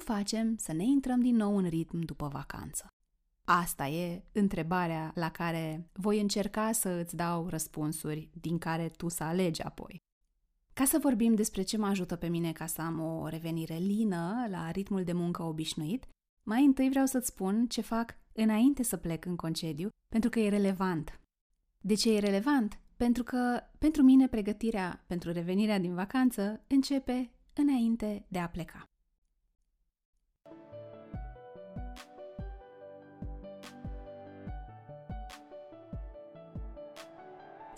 facem să ne intrăm din nou în ritm după vacanță? Asta e întrebarea la care voi încerca să îți dau răspunsuri din care tu să alegi apoi. Ca să vorbim despre ce mă ajută pe mine ca să am o revenire lină la ritmul de muncă obișnuit, mai întâi vreau să-ți spun ce fac înainte să plec în concediu, pentru că e relevant. De ce e relevant? Pentru că pentru mine pregătirea pentru revenirea din vacanță începe înainte de a pleca.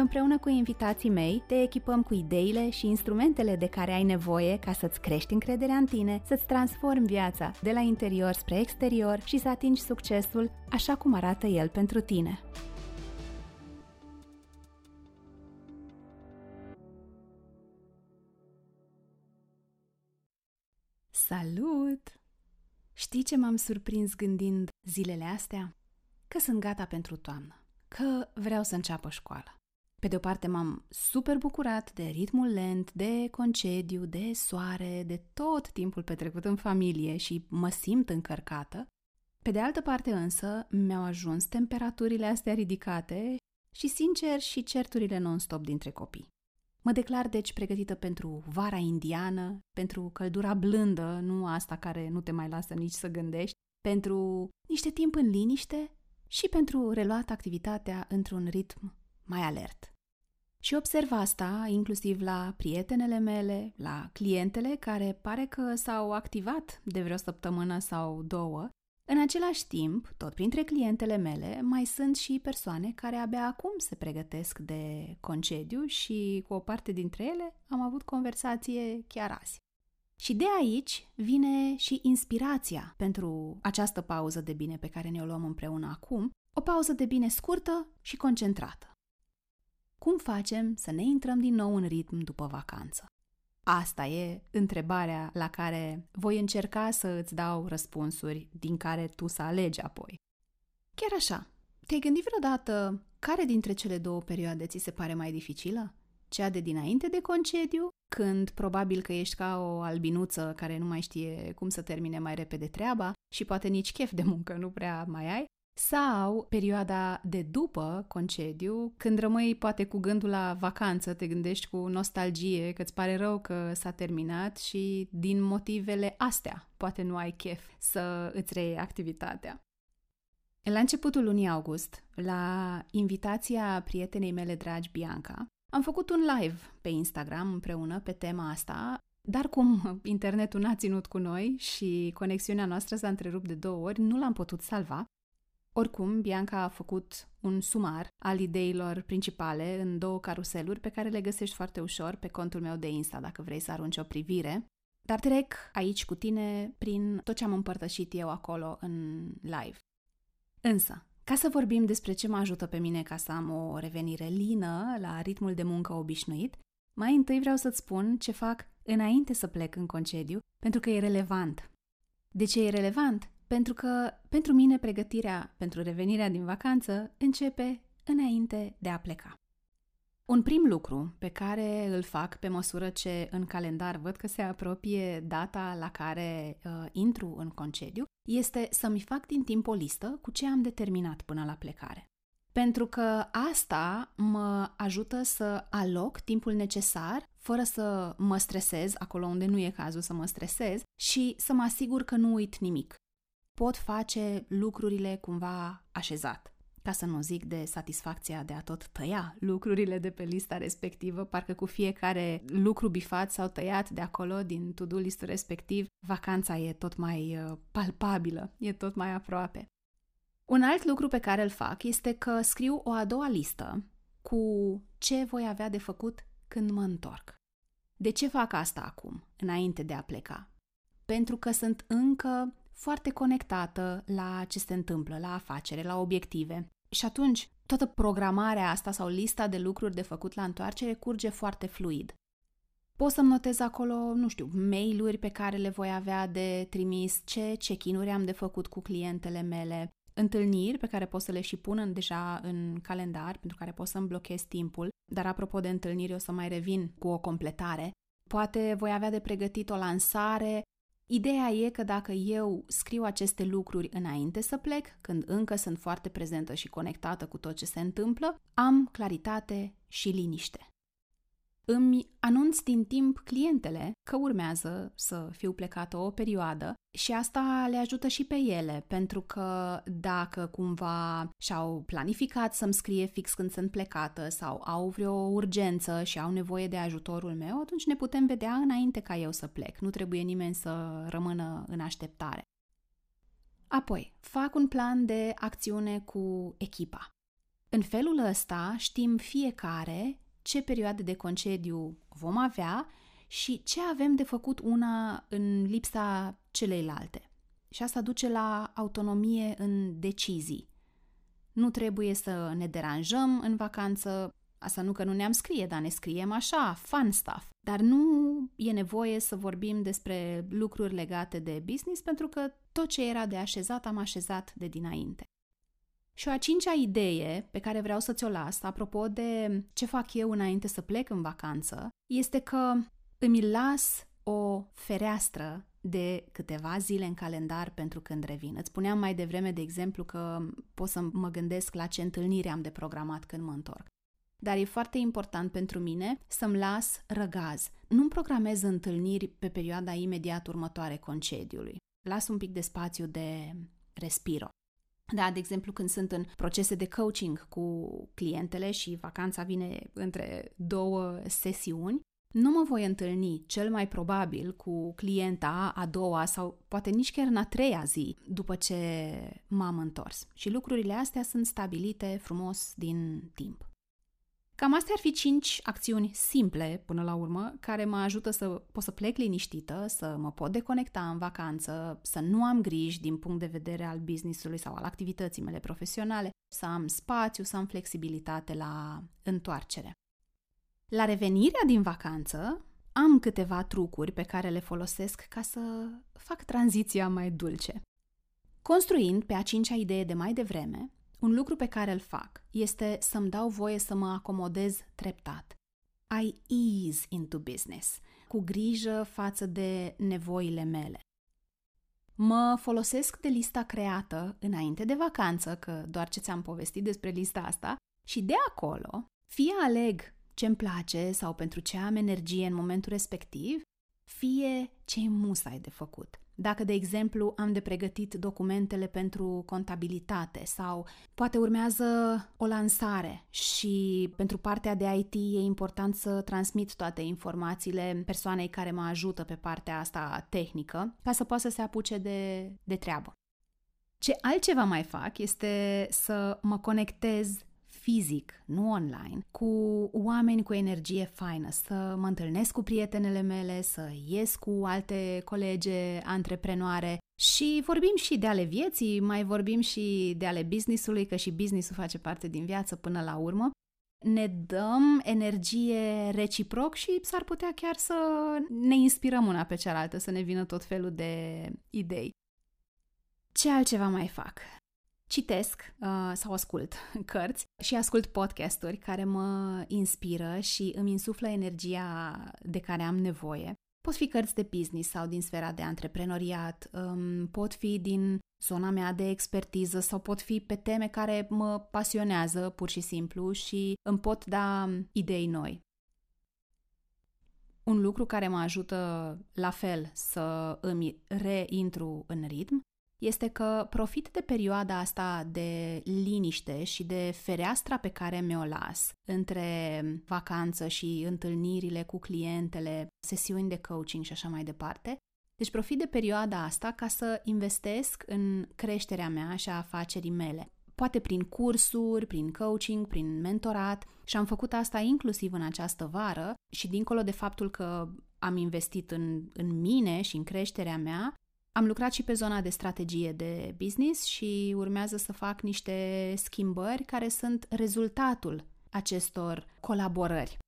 Împreună cu invitații mei, te echipăm cu ideile și instrumentele de care ai nevoie ca să-ți crești încrederea în tine, să-ți transformi viața de la interior spre exterior și să atingi succesul așa cum arată el pentru tine. Salut! Știi ce m-am surprins gândind zilele astea? Că sunt gata pentru toamnă, că vreau să înceapă școala. Pe de o parte m-am super bucurat de ritmul lent, de concediu, de soare, de tot timpul petrecut în familie și mă simt încărcată. Pe de altă parte însă mi-au ajuns temperaturile astea ridicate și sincer și certurile non-stop dintre copii. Mă declar deci pregătită pentru vara indiană, pentru căldura blândă, nu asta care nu te mai lasă nici să gândești, pentru niște timp în liniște și pentru reluat activitatea într-un ritm mai alert. Și observ asta inclusiv la prietenele mele, la clientele care pare că s-au activat de vreo săptămână sau două. În același timp, tot printre clientele mele, mai sunt și persoane care abia acum se pregătesc de concediu și cu o parte dintre ele am avut conversație chiar azi. Și de aici vine și inspirația pentru această pauză de bine pe care ne-o luăm împreună acum, o pauză de bine scurtă și concentrată. Cum facem să ne intrăm din nou în ritm după vacanță? Asta e întrebarea la care voi încerca să îți dau răspunsuri din care tu să alegi apoi. Chiar așa, te-ai gândit vreodată care dintre cele două perioade ți se pare mai dificilă? Cea de dinainte de concediu, când probabil că ești ca o albinuță care nu mai știe cum să termine mai repede treaba și poate nici chef de muncă nu prea mai ai, sau perioada de după concediu, când rămâi poate cu gândul la vacanță, te gândești cu nostalgie că îți pare rău că s-a terminat și din motivele astea poate nu ai chef să îți reiei activitatea. La începutul lunii august, la invitația prietenei mele dragi Bianca, am făcut un live pe Instagram împreună pe tema asta, dar cum internetul n-a ținut cu noi și conexiunea noastră s-a întrerupt de două ori, nu l-am putut salva oricum, Bianca a făcut un sumar al ideilor principale în două caruseluri pe care le găsești foarte ușor pe contul meu de Insta dacă vrei să arunci o privire. Dar trec aici cu tine prin tot ce am împărtășit eu acolo în live. Însă, ca să vorbim despre ce mă ajută pe mine ca să am o revenire lină la ritmul de muncă obișnuit, mai întâi vreau să-ți spun ce fac înainte să plec în concediu, pentru că e relevant. De ce e relevant? Pentru că, pentru mine, pregătirea pentru revenirea din vacanță începe înainte de a pleca. Un prim lucru pe care îl fac pe măsură ce în calendar văd că se apropie data la care uh, intru în concediu este să-mi fac din timp o listă cu ce am determinat până la plecare. Pentru că asta mă ajută să aloc timpul necesar fără să mă stresez acolo unde nu e cazul să mă stresez și să mă asigur că nu uit nimic pot face lucrurile cumva așezat. Ca să nu zic de satisfacția de a tot tăia lucrurile de pe lista respectivă, parcă cu fiecare lucru bifat sau tăiat de acolo din to-do listul respectiv, vacanța e tot mai uh, palpabilă, e tot mai aproape. Un alt lucru pe care îl fac este că scriu o a doua listă cu ce voi avea de făcut când mă întorc. De ce fac asta acum, înainte de a pleca? Pentru că sunt încă foarte conectată la ce se întâmplă, la afacere, la obiective. Și atunci, toată programarea asta sau lista de lucruri de făcut la întoarcere curge foarte fluid. Pot să-mi notez acolo, nu știu, mail-uri pe care le voi avea de trimis, ce check-in-uri am de făcut cu clientele mele, întâlniri pe care pot să le și pun în, deja în calendar, pentru care pot să-mi blochez timpul, dar apropo de întâlniri o să mai revin cu o completare. Poate voi avea de pregătit o lansare. Ideea e că dacă eu scriu aceste lucruri înainte să plec, când încă sunt foarte prezentă și conectată cu tot ce se întâmplă, am claritate și liniște îmi anunț din timp clientele că urmează să fiu plecată o perioadă și asta le ajută și pe ele, pentru că dacă cumva și-au planificat să-mi scrie fix când sunt plecată sau au vreo urgență și au nevoie de ajutorul meu, atunci ne putem vedea înainte ca eu să plec. Nu trebuie nimeni să rămână în așteptare. Apoi, fac un plan de acțiune cu echipa. În felul ăsta știm fiecare ce perioade de concediu vom avea și ce avem de făcut una în lipsa celeilalte. Și asta duce la autonomie în decizii. Nu trebuie să ne deranjăm în vacanță, asta nu că nu ne-am scrie, dar ne scriem așa, fun stuff. Dar nu e nevoie să vorbim despre lucruri legate de business pentru că tot ce era de așezat am așezat de dinainte. Și o a cincea idee pe care vreau să ți-o las, apropo de ce fac eu înainte să plec în vacanță, este că îmi las o fereastră de câteva zile în calendar pentru când revin. Îți spuneam mai devreme, de exemplu, că pot să mă gândesc la ce întâlnire am de programat când mă întorc. Dar e foarte important pentru mine să-mi las răgaz. Nu-mi programez întâlniri pe perioada imediat următoare concediului. Las un pic de spațiu de respiro. Da, de exemplu, când sunt în procese de coaching cu clientele și vacanța vine între două sesiuni, nu mă voi întâlni cel mai probabil cu clienta a doua sau poate nici chiar în a treia zi după ce m-am întors. Și lucrurile astea sunt stabilite frumos din timp. Cam astea ar fi cinci acțiuni simple, până la urmă, care mă ajută să pot să plec liniștită, să mă pot deconecta în vacanță, să nu am griji din punct de vedere al businessului sau al activității mele profesionale, să am spațiu, să am flexibilitate la întoarcere. La revenirea din vacanță, am câteva trucuri pe care le folosesc ca să fac tranziția mai dulce. Construind pe a cincea idee de mai devreme, un lucru pe care îl fac este să-mi dau voie să mă acomodez treptat. I ease into business, cu grijă față de nevoile mele. Mă folosesc de lista creată înainte de vacanță, că doar ce ți-am povestit despre lista asta, și de acolo, fie aleg ce-mi place sau pentru ce am energie în momentul respectiv, fie ce-i musai de făcut. Dacă, de exemplu, am de pregătit documentele pentru contabilitate sau poate urmează o lansare și pentru partea de IT e important să transmit toate informațiile persoanei care mă ajută pe partea asta tehnică ca să poată să se apuce de, de treabă. Ce altceva mai fac este să mă conectez fizic, nu online, cu oameni cu energie faină, să mă întâlnesc cu prietenele mele, să ies cu alte colege antreprenoare și vorbim și de ale vieții, mai vorbim și de ale businessului, că și businessul face parte din viață până la urmă. Ne dăm energie reciproc și s-ar putea chiar să ne inspirăm una pe cealaltă, să ne vină tot felul de idei. Ce altceva mai fac? Citesc uh, sau ascult cărți și ascult podcasturi care mă inspiră și îmi insuflă energia de care am nevoie. Pot fi cărți de business sau din sfera de antreprenoriat, um, pot fi din zona mea de expertiză sau pot fi pe teme care mă pasionează pur și simplu și îmi pot da idei noi. Un lucru care mă ajută la fel să îmi reintru în ritm este că profit de perioada asta de liniște și de fereastra pe care mi-o las între vacanță și întâlnirile cu clientele, sesiuni de coaching și așa mai departe. Deci profit de perioada asta ca să investesc în creșterea mea și a afacerii mele. Poate prin cursuri, prin coaching, prin mentorat și am făcut asta inclusiv în această vară și dincolo de faptul că am investit în, în mine și în creșterea mea, Am lucrat și pe zona de strategie de business și urmează să fac niște schimbări care sunt rezultatul acestor colaborări.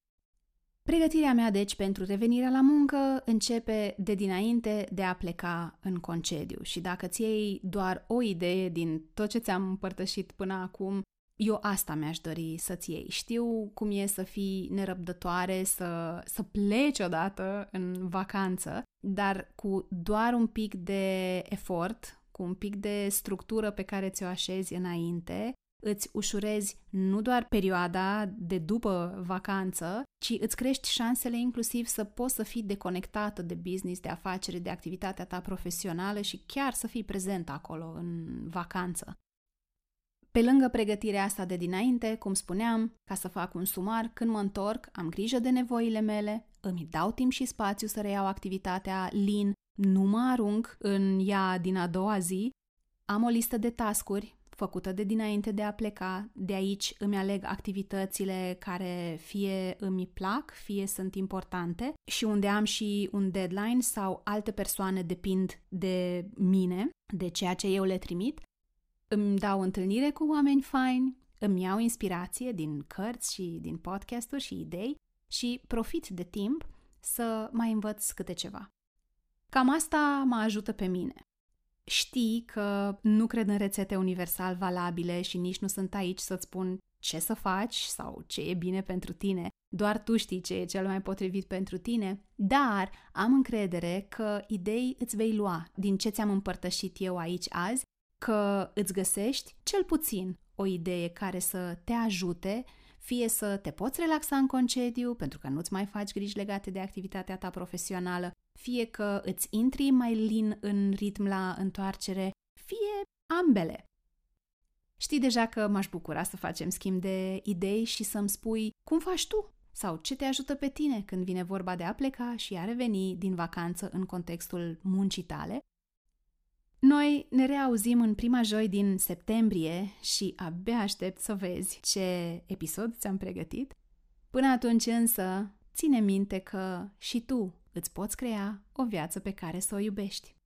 Pregătirea mea, deci, pentru revenirea la muncă începe de dinainte de a pleca în concediu și dacă ți iei doar o idee din tot ce ți-am împărtășit până acum, eu asta mi-aș dori să-ți iei. Știu cum e să fii nerăbdătoare, să, să pleci odată în vacanță, dar cu doar un pic de efort, cu un pic de structură pe care ți-o așezi înainte, îți ușurezi nu doar perioada de după vacanță, ci îți crești șansele inclusiv să poți să fii deconectată de business, de afacere, de activitatea ta profesională și chiar să fii prezent acolo în vacanță. Pe lângă pregătirea asta de dinainte, cum spuneam, ca să fac un sumar, când mă întorc, am grijă de nevoile mele, îmi dau timp și spațiu să reiau activitatea lin, nu mă arunc în ea din a doua zi, am o listă de tascuri făcută de dinainte de a pleca, de aici îmi aleg activitățile care fie îmi plac, fie sunt importante și unde am și un deadline sau alte persoane depind de mine, de ceea ce eu le trimit îmi dau întâlnire cu oameni faini, îmi iau inspirație din cărți și din podcasturi și idei și profit de timp să mai învăț câte ceva. Cam asta mă ajută pe mine. Știi că nu cred în rețete universal valabile și nici nu sunt aici să-ți spun ce să faci sau ce e bine pentru tine. Doar tu știi ce e cel mai potrivit pentru tine, dar am încredere că idei îți vei lua din ce ți-am împărtășit eu aici azi că îți găsești cel puțin o idee care să te ajute fie să te poți relaxa în concediu pentru că nu-ți mai faci griji legate de activitatea ta profesională, fie că îți intri mai lin în ritm la întoarcere, fie ambele. Știi deja că m-aș bucura să facem schimb de idei și să-mi spui cum faci tu? sau ce te ajută pe tine? când vine vorba de a pleca și a reveni din vacanță în contextul muncii tale noi ne reauzim în prima joi din septembrie și abia aștept să vezi ce episod ți-am pregătit. Până atunci însă, ține minte că și tu îți poți crea o viață pe care să o iubești.